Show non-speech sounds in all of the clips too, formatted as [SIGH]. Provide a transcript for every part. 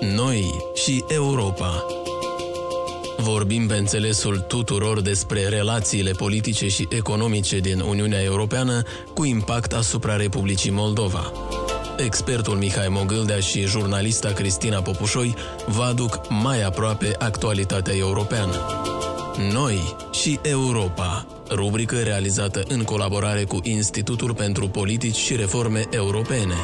Noi și Europa. Vorbim pe înțelesul tuturor despre relațiile politice și economice din Uniunea Europeană cu impact asupra Republicii Moldova. Expertul Mihai Mogâldea și jurnalista Cristina Popușoi vă aduc mai aproape actualitatea europeană. Noi și Europa, rubrică realizată în colaborare cu Institutul pentru Politici și Reforme Europene.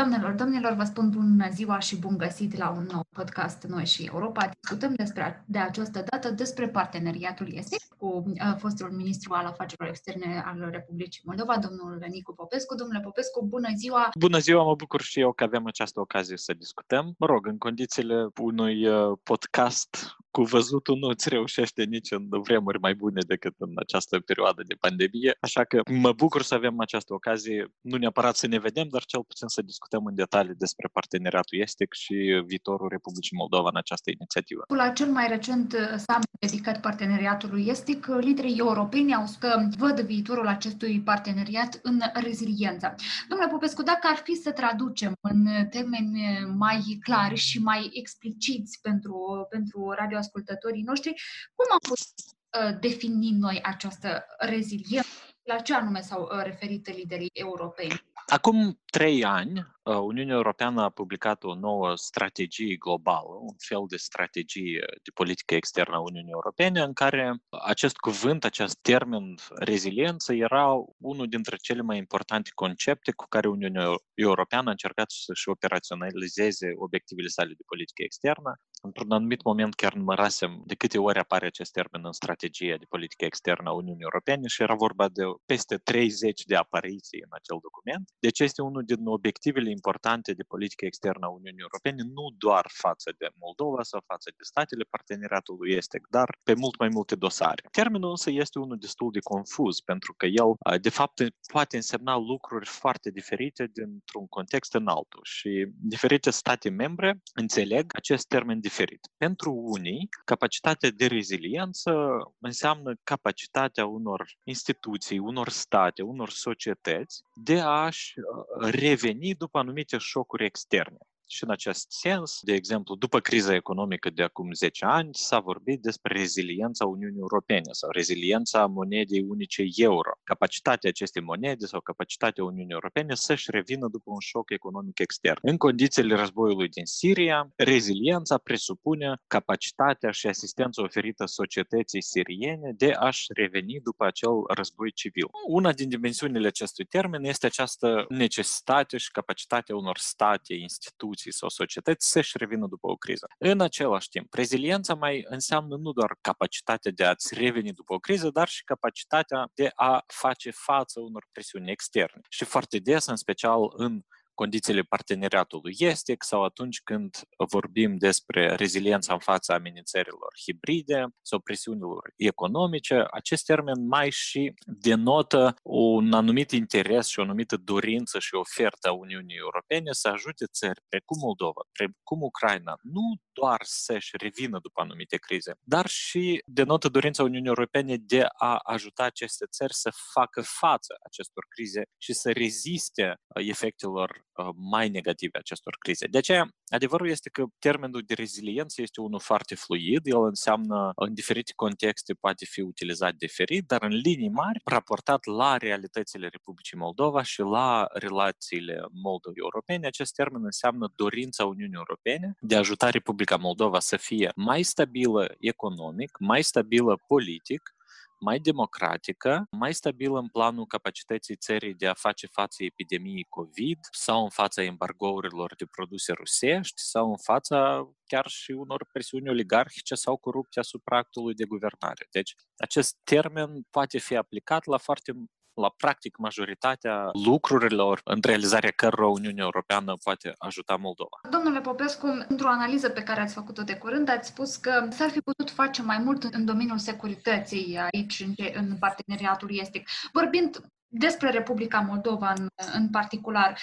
Doamnelor, domnilor, vă spun bună ziua și bun găsit la un nou podcast Noi și Europa. Discutăm despre, de această dată despre parteneriatul estic cu uh, fostul ministru al afacerilor externe al Republicii Moldova, domnul Nicu Popescu. Domnule Popescu, bună ziua! Bună ziua, mă bucur și eu că avem această ocazie să discutăm. Mă rog, în condițiile unui uh, podcast cu văzutul nu îți reușește nici în vremuri mai bune decât în această perioadă de pandemie, așa că mă bucur să avem această ocazie, nu neapărat să ne vedem, dar cel puțin să discutăm în detalii despre parteneriatul estic și viitorul Republicii Moldova în această inițiativă. La cel mai recent uh, summit dedicat parteneriatului estic, uh, liderii europeni au spus că văd viitorul acestui parteneriat în reziliență. Domnule Popescu, dacă ar fi să traducem în termeni mai clari și mai expliciți pentru, pentru radio ascultătorii noștri, cum am putut uh, defini noi această reziliență? La ce anume s-au uh, referit liderii europeni? Acum trei ani, uh, Uniunea Europeană a publicat o nouă strategie globală, un fel de strategie de politică externă a Uniunii Europene, în care acest cuvânt, acest termen reziliență era unul dintre cele mai importante concepte cu care Uniunea Europeană a încercat să-și operaționalizeze obiectivele sale de politică externă. Într-un anumit moment chiar numărasem de câte ori apare acest termen în strategia de politică externă a Uniunii Europene și era vorba de peste 30 de apariții în acel document. Deci este unul din obiectivele importante de politică externă a Uniunii Europene, nu doar față de Moldova sau față de statele parteneriatului estic, dar pe mult mai multe dosare. Termenul însă este unul destul de confuz, pentru că el, de fapt, poate însemna lucruri foarte diferite dintr-un context în altul și diferite state membre înțeleg acest termen diferit. Pentru unii, capacitatea de reziliență înseamnă capacitatea unor instituții, unor state, unor societăți de a-și uh, reveni după anumite șocuri externe. Și în acest sens, de exemplu, după criza economică de acum 10 ani, s-a vorbit despre reziliența Uniunii Europene sau reziliența monedei unice euro. Capacitatea acestei monede sau capacitatea Uniunii Europene să-și revină după un șoc economic extern. În condițiile războiului din Siria, reziliența presupune capacitatea și asistența oferită societății siriene de a-și reveni după acel război civil. Una din dimensiunile acestui termen este această necesitate și capacitatea unor state, instituții, instituții sau societăți să-și revină după o criză. În același timp, reziliența mai înseamnă nu doar capacitatea de a-ți reveni după o criză, dar și capacitatea de a face față unor presiuni externe. Și foarte des, în special în condițiile parteneriatului estic sau atunci când vorbim despre reziliența în fața amenințărilor hibride sau presiunilor economice, acest termen mai și denotă un anumit interes și o anumită dorință și ofertă a Uniunii Europene să ajute țări precum Moldova, precum Ucraina, nu doar să-și revină după anumite crize, dar și denotă dorința Uniunii Europene de a ajuta aceste țări să facă față acestor crize și să reziste efectelor mai negative acestor crize. De aceea, adevărul este că termenul de reziliență este unul foarte fluid, el înseamnă în diferite contexte poate fi utilizat diferit, dar în linii mari, raportat la realitățile Republicii Moldova și la relațiile Moldovei-Europene, acest termen înseamnă dorința Uniunii Europene de a ajuta Republica Moldova să fie mai stabilă economic, mai stabilă politic, mai democratică, mai stabilă în planul capacității țării de a face față epidemiei COVID sau în fața embargourilor de produse rusești sau în fața chiar și unor presiuni oligarhice sau corupție asupra actului de guvernare. Deci, acest termen poate fi aplicat la foarte la practic majoritatea lucrurilor în realizarea cărora Uniunea Europeană poate ajuta Moldova. Domnule Popescu, într-o analiză pe care ați făcut-o de curând, ați spus că s-ar fi putut face mai mult în domeniul securității aici, în, în parteneriatul estic. Vorbind despre Republica Moldova în, în particular,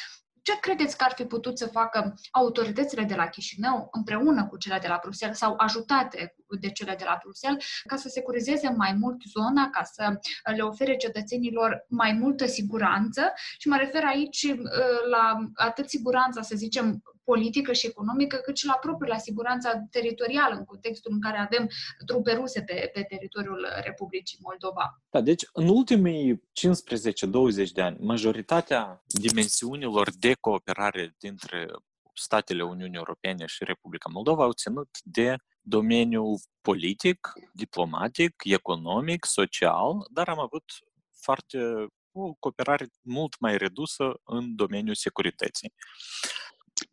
ce credeți că ar fi putut să facă autoritățile de la Chișinău împreună cu cele de la Bruxelles sau ajutate de cele de la Bruxelles ca să securizeze mai mult zona, ca să le ofere cetățenilor mai multă siguranță? Și mă refer aici uh, la atât siguranța, să zicem, politică și economică, cât și la propriul la siguranța teritorială în contextul în care avem trupe ruse pe, pe teritoriul Republicii Moldova. Da, deci în ultimii 15-20 de ani, majoritatea dimensiunilor de cooperare dintre statele Uniunii Europene și Republica Moldova au ținut de domeniul politic, diplomatic, economic, social, dar am avut foarte o cooperare mult mai redusă în domeniul securității.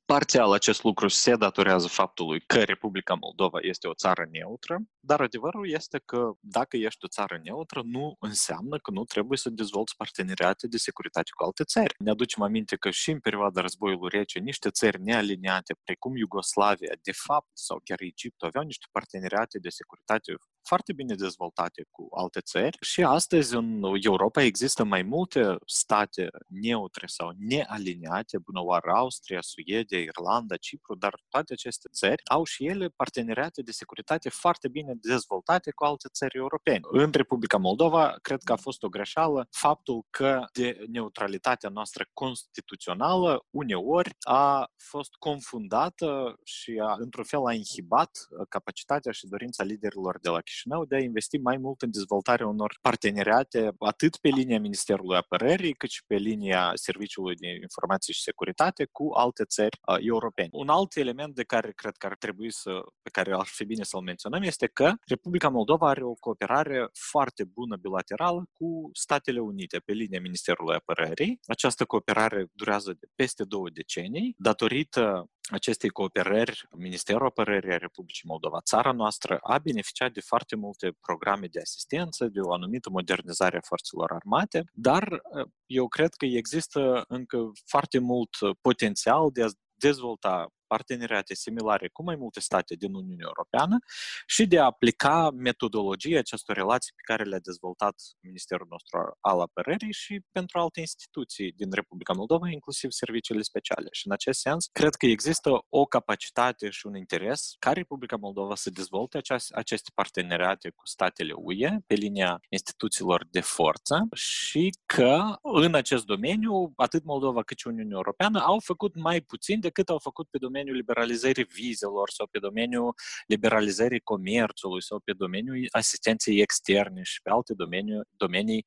Parțial acest lucru se datorează faptului că Republica Moldova este o țară neutră, dar adevărul este că dacă ești o țară neutră, nu înseamnă că nu trebuie să dezvolți parteneriate de securitate cu alte țări. Ne aducem aminte că și în perioada războiului rece, niște țări nealiniate, precum Iugoslavia, de fapt, sau chiar Egiptul, aveau niște parteneriate de securitate foarte bine dezvoltate cu alte țări și astăzi în Europa există mai multe state neutre sau nealiniate, bună oară Austria, Suedia, Irlanda, Cipru, dar toate aceste țări au și ele parteneriate de securitate foarte bine dezvoltate cu alte țări europene. În Republica Moldova, cred că a fost o greșeală faptul că de neutralitatea noastră constituțională uneori a fost confundată și a, într-un fel a inhibat capacitatea și dorința liderilor de la Chișinău de a investi mai mult în dezvoltarea unor parteneriate atât pe linia Ministerului Apărării cât și pe linia Serviciului de Informații și Securitate cu alte țări uh, europene. Un alt element de care cred că ar trebui să, pe care ar fi bine să-l menționăm este că Republica Moldova are o cooperare foarte bună bilaterală cu Statele Unite pe linia Ministerului Apărării. Această cooperare durează de peste două decenii, datorită acestei cooperări, Ministerul Apărării a Republicii Moldova, țara noastră, a beneficiat de foarte multe programe de asistență, de o anumită modernizare a forțelor armate, dar eu cred că există încă foarte mult potențial de a dezvolta parteneriate similare cu mai multe state din Uniunea Europeană și de a aplica metodologia acestor relații pe care le-a dezvoltat Ministerul nostru al Apărării și pentru alte instituții din Republica Moldova, inclusiv serviciile speciale. Și în acest sens, cred că există o capacitate și un interes ca Republica Moldova să dezvolte aceste parteneriate cu statele UE pe linia instituțiilor de forță și că în acest domeniu, atât Moldova cât și Uniunea Europeană au făcut mai puțin decât au făcut pe domeniul domeniul liberalizării vizelor sau pe domeniul liberalizării comerțului sau pe domeniul asistenței externe și pe alte domenii, domenii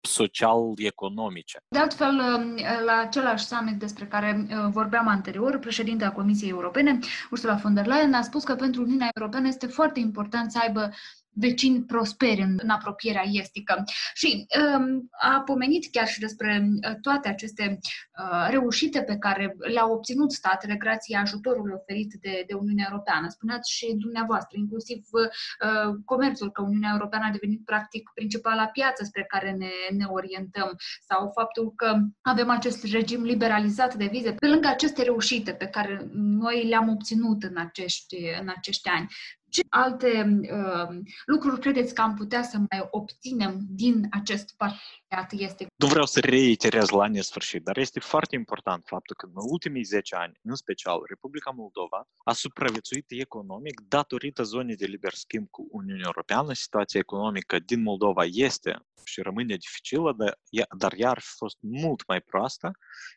social-economice. De altfel, la același summit despre care uh, vorbeam anterior, președintea Comisiei Europene, Ursula von der Leyen, a spus că pentru Uniunea Europeană este foarte important să aibă vecini prosperi în, în apropierea estică. Și um, a pomenit chiar și despre uh, toate aceste uh, reușite pe care le-au obținut statele grație ajutorului oferit de, de Uniunea Europeană. Spuneați și dumneavoastră, inclusiv uh, comerțul, că Uniunea Europeană a devenit practic principala piață spre care ne, ne orientăm, sau faptul că avem acest regim liberalizat de vize, pe lângă aceste reușite pe care noi le-am obținut în acești, în acești ani. Ce alte uh, lucruri credeți că am putea să mai obținem din acest parteneriat este? Nu vreau să reiterez la nesfârșit, dar este foarte important faptul că în ultimii 10 ani, în special, Republica Moldova a supraviețuit economic datorită zonei de liber schimb cu Uniunea Europeană. Situația economică din Moldova este și rămâne dificilă, dar ea ar fi fost mult mai proastă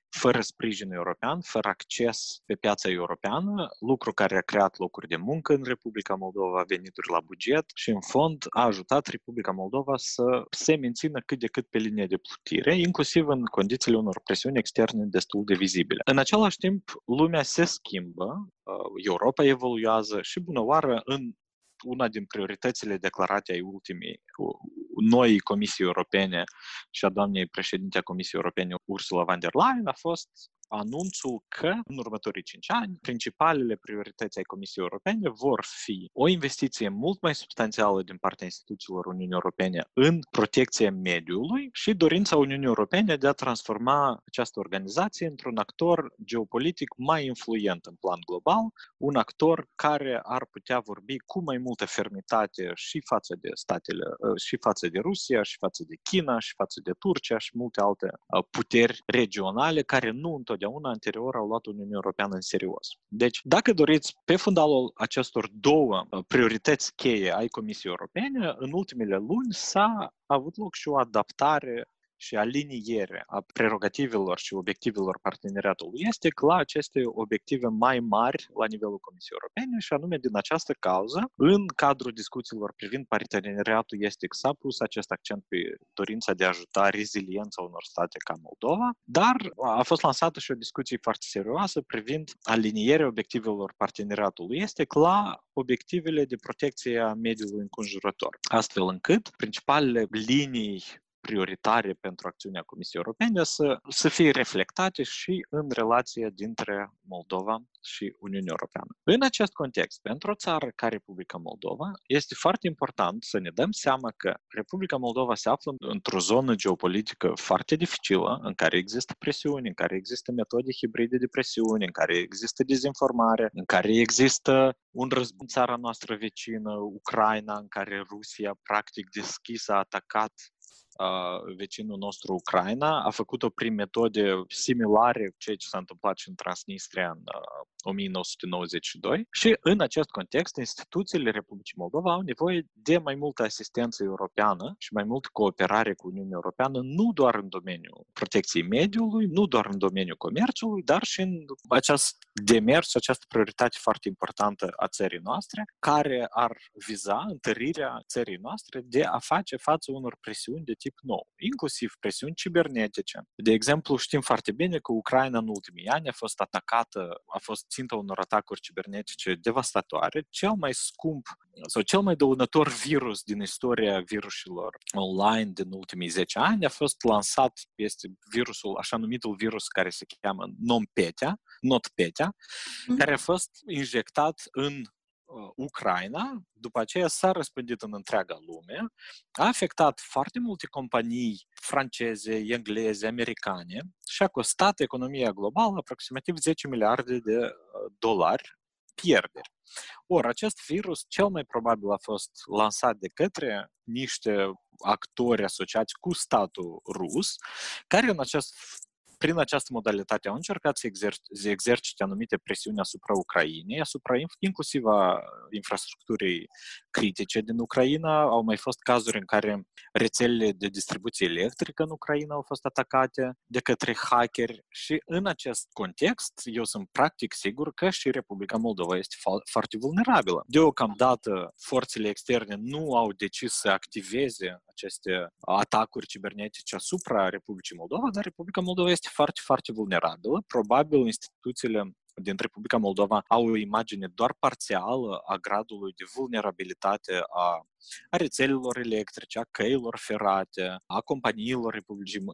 fără sprijin european, fără acces pe piața europeană, lucru care a creat locuri de muncă în Republica Moldova, venituri la buget și, în fond, a ajutat Republica Moldova să se mențină cât de cât pe linie de plutire, inclusiv în condițiile unor presiuni externe destul de vizibile. În același timp, lumea se schimbă, Europa evoluează și, bună oară, în una din prioritățile declarate ai ultimii noi Comisii Europene și a doamnei președinte a Comisiei Europene Ursula von der Leyen a fost anunțul că în următorii 5 ani principalele priorități ai Comisiei Europene vor fi o investiție mult mai substanțială din partea instituțiilor Uniunii Europene în protecția mediului și dorința Uniunii Europene de a transforma această organizație într-un actor geopolitic mai influent în plan global, un actor care ar putea vorbi cu mai multă fermitate și față de statele, ă, și față de Rusia, și față de China, și față de Turcia și multe alte ă, puteri regionale care nu întotdeauna întotdeauna anterior au luat Uniunea Europeană în serios. Deci, dacă doriți, pe fundalul acestor două uh, priorități cheie ai Comisiei Europene, în ultimele luni s-a avut loc și o adaptare și aliniere a prerogativelor și obiectivelor parteneriatului este la aceste obiective mai mari la nivelul Comisiei Europene și anume din această cauză, în cadrul discuțiilor privind parteneriatul este s-a pus acest accent pe dorința de a ajuta reziliența unor state ca Moldova, dar a fost lansată și o discuție foarte serioasă privind alinierea obiectivelor parteneriatului. Este la obiectivele de protecție a mediului înconjurător, astfel încât principalele linii prioritare pentru acțiunea Comisiei Europene să, să fie reflectate și în relația dintre Moldova și Uniunea Europeană. În acest context, pentru o țară ca Republica Moldova, este foarte important să ne dăm seama că Republica Moldova se află într-o zonă geopolitică foarte dificilă, în care există presiuni, în care există metode hibride de presiuni, în care există dezinformare, în care există un război în țara noastră vecină, Ucraina, în care Rusia practic deschis a atacat vecinul nostru Ucraina a făcut-o prin metode similare cu ceea ce s-a întâmplat și în Transnistria în 1992 și în acest context instituțiile Republicii Moldova au nevoie de mai multă asistență europeană și mai multă cooperare cu Uniunea Europeană, nu doar în domeniul protecției mediului, nu doar în domeniul comerțului, dar și în acest demers, această prioritate foarte importantă a țării noastre, care ar viza întărirea țării noastre de a face față unor presiuni de tip nou, inclusiv presiuni cibernetice. De exemplu, știm foarte bine că Ucraina în ultimii ani a fost atacată, a fost țintă unor atacuri cibernetice devastatoare. Cel mai scump sau cel mai dăunător virus din istoria virusilor online din ultimii 10 ani a fost lansat, este virusul, așa numitul virus care se cheamă NotPetya, NotPetya, mm-hmm. care a fost injectat în Uh, Ucraina, după aceea s-a răspândit în întreaga lume, a afectat foarte multe companii franceze, engleze, americane și a costat economia globală aproximativ 10 miliarde de uh, dolari pierderi. Ori acest virus cel mai probabil a fost lansat de către niște actori asociați cu statul rus, care în acest prin această modalitate au încercat să, exer- să exercite anumite presiuni asupra Ucrainei, asupra inclusiv a infrastructurii critice din Ucraina. Au mai fost cazuri în care rețelele de distribuție electrică în Ucraina au fost atacate de către hackeri și în acest context eu sunt practic sigur că și Republica Moldova este foarte vulnerabilă. Deocamdată forțele externe nu au decis să activeze aceste atacuri cibernetice asupra Republicii Moldova, dar Republica Moldova este foarte, foarte vulnerabilă. Probabil instituțiile din Republica Moldova au o imagine doar parțială a gradului de vulnerabilitate a a rețelelor electrice, a căilor ferate, a companiilor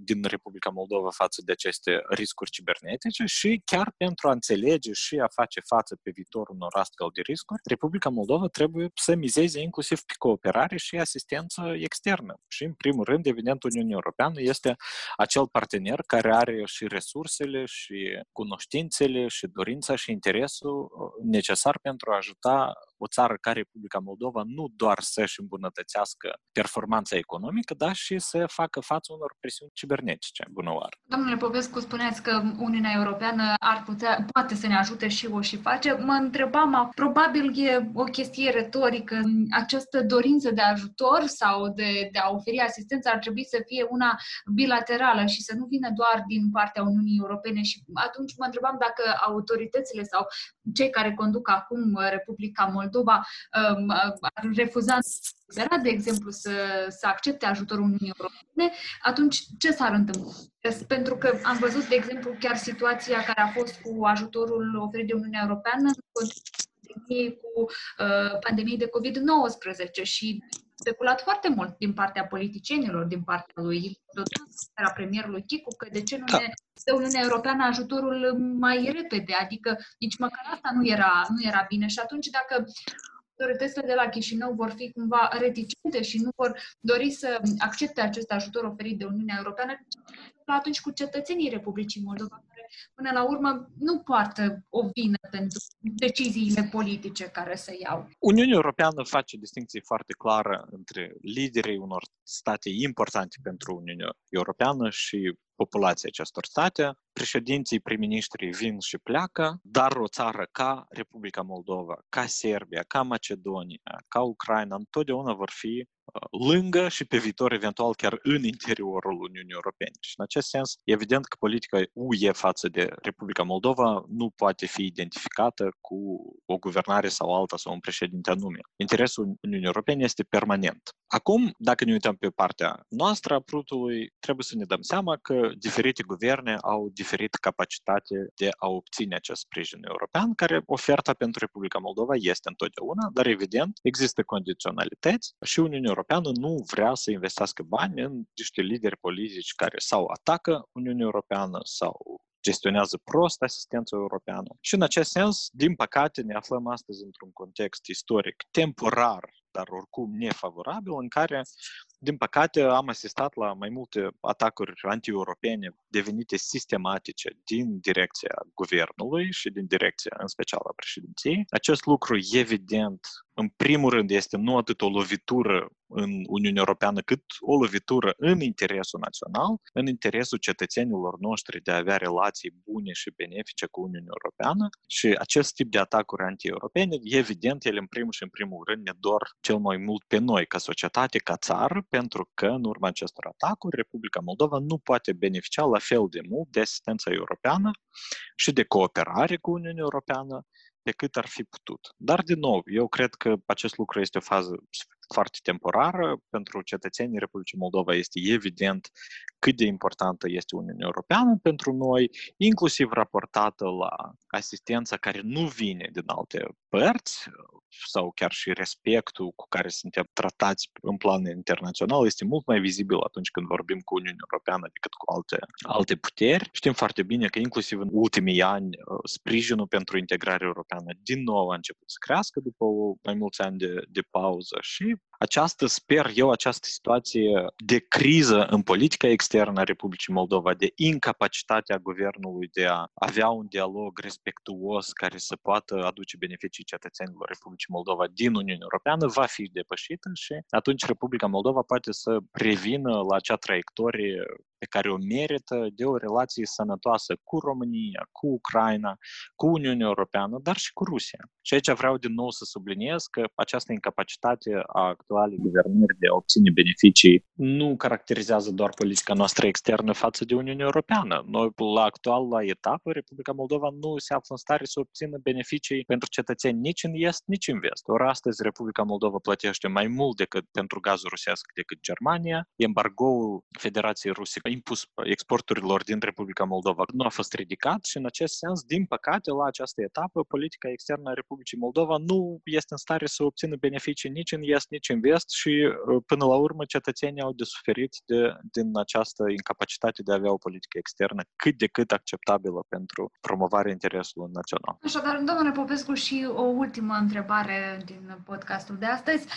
din Republica Moldova față de aceste riscuri cibernetice și chiar pentru a înțelege și a face față pe viitor unor astfel de riscuri, Republica Moldova trebuie să mizeze inclusiv pe cooperare și asistență externă. Și, în primul rând, evident, Uniunea Europeană este acel partener care are și resursele și cunoștințele și dorința și interesul uh, necesar pentru a ajuta o țară ca Republica Moldova nu doar să-și îmbunătățească performanța economică, dar și să facă față unor presiuni cibernetice, bună oară. Domnule Povescu, spuneți că Uniunea Europeană ar putea, poate să ne ajute și o și face. Mă întrebam, probabil e o chestie retorică, această dorință de ajutor sau de, de a oferi asistență ar trebui să fie una bilaterală și să nu vină doar din partea Uniunii Europene și atunci mă întrebam dacă autoritățile sau cei care conduc acum Republica Moldova Moldova um, ar refuza de exemplu, să, să accepte ajutorul Uniunii Europene, atunci ce s-ar întâmpla? Pentru că am văzut, de exemplu, chiar situația care a fost cu ajutorul oferit de Uniunea Europeană în pandemiei cu uh, pandemiei de COVID-19 și speculat foarte mult din partea politicienilor, din partea lui era premierului Chicu, că de ce nu da. ne dă Uniunea Europeană ajutorul mai repede, adică nici măcar asta nu era, nu era bine. Și atunci, dacă autoritățile de la Chișinău vor fi cumva reticente și nu vor dori să accepte acest ajutor oferit de Uniunea Europeană, atunci cu cetățenii Republicii Moldova, care până la urmă nu poartă o vină pentru deciziile politice care se iau. Uniunea Europeană face distinție foarte clară între liderii unor state importante pentru Uniunea Europeană și populației acestor state. Președinții, prim-ministrii vin și pleacă, dar o țară ca Republica Moldova, ca Serbia, ca Macedonia, ca Ucraina, întotdeauna vor fi lângă și pe viitor eventual chiar în interiorul Uniunii Europene. Și în acest sens, evident că politica UE față de Republica Moldova nu poate fi identificată cu o guvernare sau alta sau un președinte anume. Interesul Uniunii Europene este permanent. Acum, dacă ne uităm pe partea noastră a prutului, trebuie să ne dăm seama că diferite guverne au diferit capacitate de a obține acest sprijin european, care oferta pentru Republica Moldova este întotdeauna, dar evident există condiționalități și Uniunea Europeană nu vrea să investească bani în niște lideri politici care sau atacă Uniunea Europeană sau gestionează prost asistența europeană. Și în acest sens, din păcate, ne aflăm astăzi într-un context istoric temporar, dar oricum nefavorabil, în care din păcate, am asistat la mai multe atacuri anti-europene devenite sistematice din direcția guvernului și din direcția, în special, a președinției. Acest lucru, evident, în primul rând, este nu atât o lovitură în Uniunea Europeană, cât o lovitură în interesul național, în interesul cetățenilor noștri de a avea relații bune și benefice cu Uniunea Europeană și acest tip de atacuri anti-europene, evident, ele în primul și în primul rând ne dor cel mai mult pe noi, ca societate, ca țară, pentru că în urma acestor atacuri Republica Moldova nu poate beneficia la fel de mult de asistența europeană și de cooperare cu Uniunea Europeană decât ar fi putut. Dar, din nou, eu cred că acest lucru este o fază foarte temporară. Pentru cetățenii Republicii Moldova este evident cât de importantă este Uniunea Europeană pentru noi, inclusiv raportată la asistența care nu vine din alte părți, sau chiar și respectul cu care suntem tratați în plan internațional este mult mai vizibil atunci când vorbim cu Uniunea Europeană decât cu alte, alte puteri. Știm foarte bine că inclusiv în ultimii ani sprijinul pentru integrare europeană din nou a început să crească după mai mulți ani de, de pauză și această, sper eu, această situație de criză în politica externă a Republicii Moldova, de incapacitatea guvernului de a avea un dialog respectuos care să poată aduce beneficii cetățenilor Republicii Moldova din Uniunea Europeană, va fi depășită și atunci Republica Moldova poate să revină la acea traiectorie pe care o merită de o relație sănătoasă cu România, cu Ucraina, cu Uniunea Europeană, dar și cu Rusia. Și aici vreau din nou să subliniez că această incapacitate a actualei guvernări de a obține beneficii nu caracterizează doar politica noastră externă față de Uniunea Europeană. Noi, la actuala etapă, Republica Moldova nu se află în stare să obțină beneficii pentru cetățeni nici în est, nici în vest. Ori astăzi Republica Moldova plătește mai mult decât pentru gazul rusesc decât Germania. Embargoul Federației Ruse impus exporturilor din Republica Moldova nu a fost ridicat și în acest sens, din păcate, la această etapă, politica externă a Republicii Moldova nu este în stare să obțină beneficii nici în est, nici în vest și până la urmă cetățenii au de suferit de, din această incapacitate de a avea o politică externă cât de cât acceptabilă pentru promovarea interesului național. Așadar, domnule Popescu, și o ultimă întrebare din podcastul de astăzi.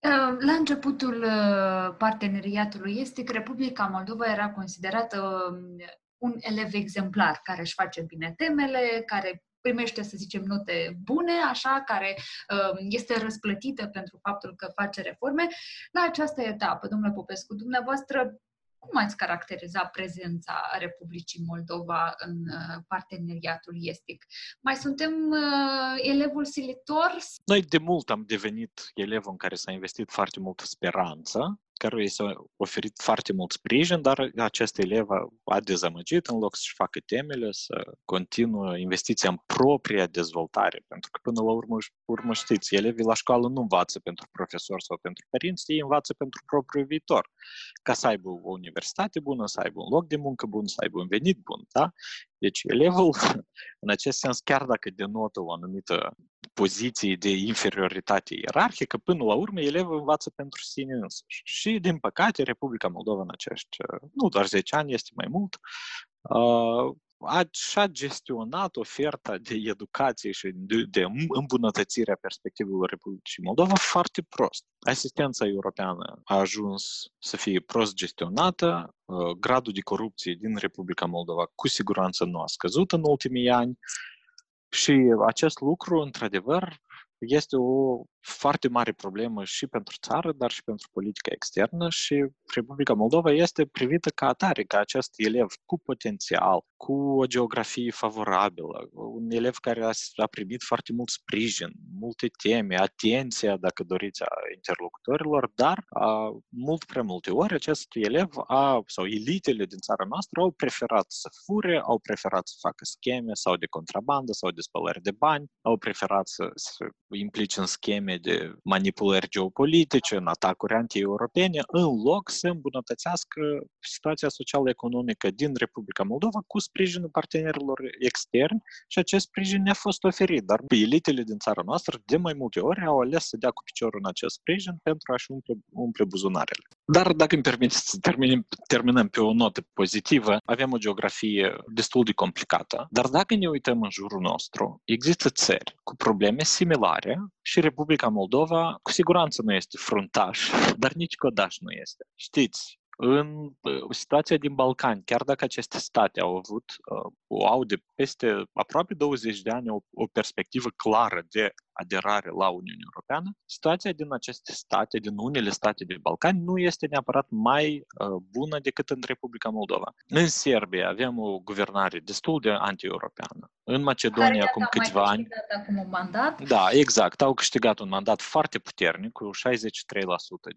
Ehm, la începutul uh, parteneriatului estic, Republica Moldova era considerată um, un elev exemplar care își face bine temele, care primește, să zicem, note bune, așa, care um, este răsplătită pentru faptul că face reforme. La această etapă, domnule Popescu, dumneavoastră cum ați caracteriza prezența Republicii Moldova în uh, parteneriatul estic? Mai suntem uh, elevul silitor? Noi de mult am devenit elevul în care s-a investit foarte multă speranță căruia i s-a oferit foarte mult sprijin, dar acest elev a dezamăgit în loc să-și facă temele, să continuă investiția în propria dezvoltare, pentru că până la urmă, urmă știți, elevii la școală nu învață pentru profesori sau pentru părinți, ei învață pentru propriul viitor, ca să aibă o universitate bună, să aibă un loc de muncă bun, să aibă un venit bun, da? Deci elevul, [LAUGHS] în acest sens, chiar dacă denotă o anumită poziție de inferioritate ierarhică, până la urmă elevul învață pentru sine însuși. Și, din păcate, Republica Moldova în acești, nu doar 10 ani, este mai mult, a, și-a gestionat oferta de educație și de, de îmbunătățire a perspectivelor Republicii Moldova foarte prost. Asistența europeană a ajuns să fie prost gestionată, gradul de corupție din Republica Moldova cu siguranță nu a scăzut în ultimii ani și acest lucru, într-adevăr, este o foarte mare problemă și pentru țară, dar și pentru politica externă și Republica Moldova este privită ca atare, ca acest elev cu potențial, cu o geografie favorabilă, un elev care a, a primit foarte mult sprijin, multe teme, atenția, dacă doriți, a interlocutorilor, dar a, mult prea multe ori acest elev a, sau elitele din țara noastră au preferat să fure, au preferat să facă scheme sau de contrabandă sau de spălări de bani, au preferat să, să implice în scheme de manipulări geopolitice, în atacuri anti-europene, în loc să îmbunătățească situația social-economică din Republica Moldova cu sprijinul partenerilor externi și acest sprijin ne-a fost oferit. Dar elitele din țara noastră de mai multe ori au ales să dea cu piciorul în acest sprijin pentru a-și umple, umple buzunarele. Dar dacă îmi permiteți să terminim, terminăm pe o notă pozitivă, avem o geografie destul de complicată, dar dacă ne uităm în jurul nostru, există țări cu probleme similare și Republica Moldova cu siguranță nu este fruntaș, [LAUGHS] dar nici codaș nu este. Știți, în situația din Balcani, chiar dacă aceste state au avut, uh, au de peste aproape 20 de ani o, o perspectivă clară de aderare la Uniunea Europeană, situația din aceste state, din unele state de Balcani, nu este neapărat mai uh, bună decât în Republica Moldova. În Serbia avem o guvernare destul de anti-europeană. În Macedonia, acum câțiva ani. Acum un mandat. Da, exact. Au câștigat un mandat foarte puternic, cu 63%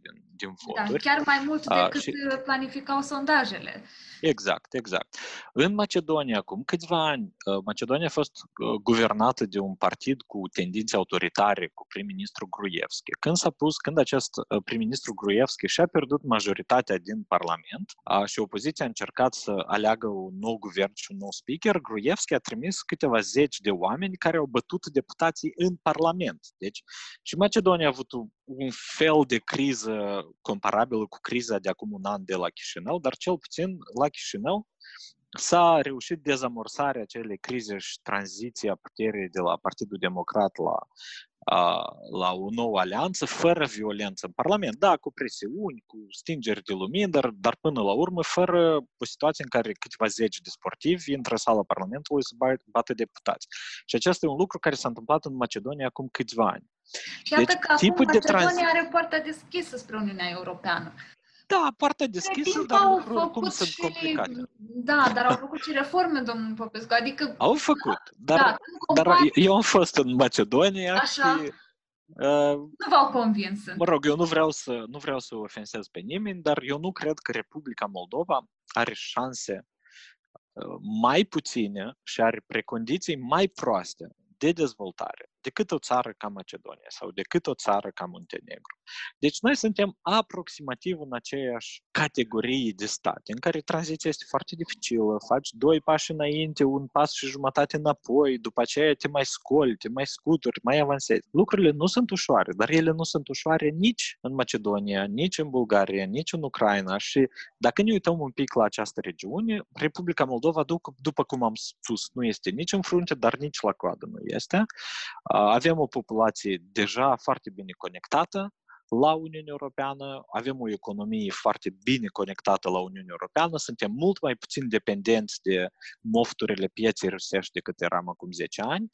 din, din da, voturi. Da, chiar mai mult decât uh, și... planificau sondajele. Exact, exact. În Macedonia, acum câțiva ani, uh, Macedonia a fost uh, guvernată de un partid cu tendințe autoritare, cu prim-ministru Gruevski. Când s-a pus, când acest uh, prim-ministru Gruevski și-a pierdut majoritatea din Parlament și opoziția a încercat să aleagă un nou guvern și un nou speaker, Gruevski a trimis câteva zeci de oameni care au bătut deputații în Parlament. Deci, și Macedonia a avut un fel de criză comparabilă cu criza de acum un an de la Chișinău, dar cel puțin la Chișinău s-a reușit dezamorsarea acelei crize și tranziția puterii de la Partidul Democrat la, la o nouă alianță, fără violență în Parlament. Da, cu presiuni, cu stingeri de lumini, dar, dar până la urmă, fără o situație în care câteva zeci de sportivi intră în sala Parlamentului să bată deputați. Și acesta e un lucru care s-a întâmplat în Macedonia acum câțiva ani. Și iată deci, că acum Macedonia de trans... are poarta deschisă spre Uniunea Europeană. Da, poarta deschisă, dar lucruri cum sunt și, complicate. Da, dar au făcut și reforme, domnul Popescu, adică... Au făcut, dar, da, dar eu am fost în Macedonia Așa. și... Uh, nu v-au convins. Mă rog, eu nu vreau, să, nu vreau să ofensez pe nimeni, dar eu nu cred că Republica Moldova are șanse uh, mai puține și are precondiții mai proaste de dezvoltare decât o țară ca Macedonia sau decât o țară ca Muntenegru. Deci noi suntem aproximativ în aceeași categorie de state, în care tranziția este foarte dificilă, faci doi pași înainte, un pas și jumătate înapoi, după aceea te mai scoli, te mai scuturi, mai avansezi. Lucrurile nu sunt ușoare, dar ele nu sunt ușoare nici în Macedonia, nici în Bulgaria, nici în Ucraina și dacă ne uităm un pic la această regiune, Republica Moldova, după cum am spus, nu este nici în frunte, dar nici la coadă nu este. Avem o populație deja foarte bine conectată la Uniunea Europeană, avem o economie foarte bine conectată la Uniunea Europeană, suntem mult mai puțin dependenți de mofturile pieței rusești decât eram acum 10 ani.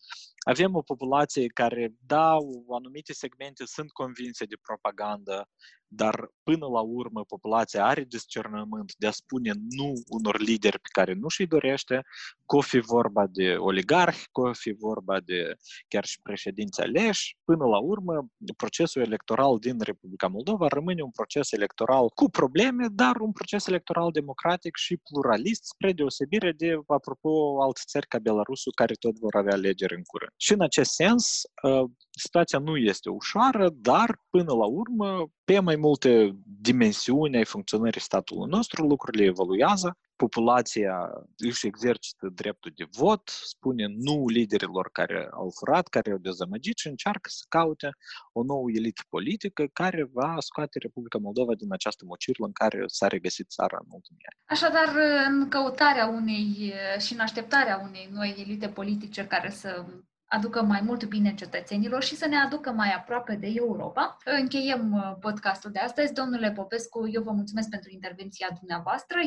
Avem o populație care, da, anumite segmente sunt convinse de propagandă, dar până la urmă populația are discernământ de a spune nu unor lideri pe care nu și-i dorește, că o fi vorba de oligarhi, că o fi vorba de chiar și președinți aleși, până la urmă procesul electoral din Republica Moldova rămâne un proces electoral cu probleme, dar un proces electoral democratic și pluralist, spre deosebire de, apropo, alte țări ca Belarusul, care tot vor avea alegeri în curând. Și în acest sens, ă, situația nu este ușoară, dar până la urmă, pe mai multe dimensiuni ai funcționării statului nostru, lucrurile evoluează, populația își exercită dreptul de vot, spune nu liderilor care au furat, care au dezamăgit și încearcă să caute o nouă elită politică care va scoate Republica Moldova din această mocirlă în care s-a regăsit țara în ultimii ani. Așadar, în căutarea unei și în așteptarea unei noi elite politice care să aducă mai mult bine cetățenilor și să ne aducă mai aproape de Europa. Încheiem uh, podcastul de astăzi. Domnule Popescu, eu vă mulțumesc pentru intervenția dumneavoastră.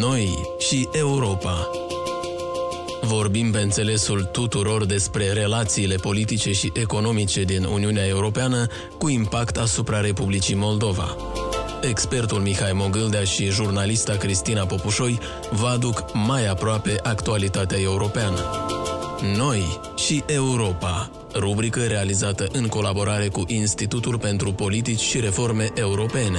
Noi și Europa. Vorbim pe înțelesul tuturor despre relațiile politice și economice din Uniunea Europeană cu impact asupra Republicii Moldova. Expertul Mihai Mogâldea și jurnalista Cristina Popușoi vă aduc mai aproape actualitatea europeană. Noi și Europa, rubrică realizată în colaborare cu Institutul pentru Politici și Reforme Europene.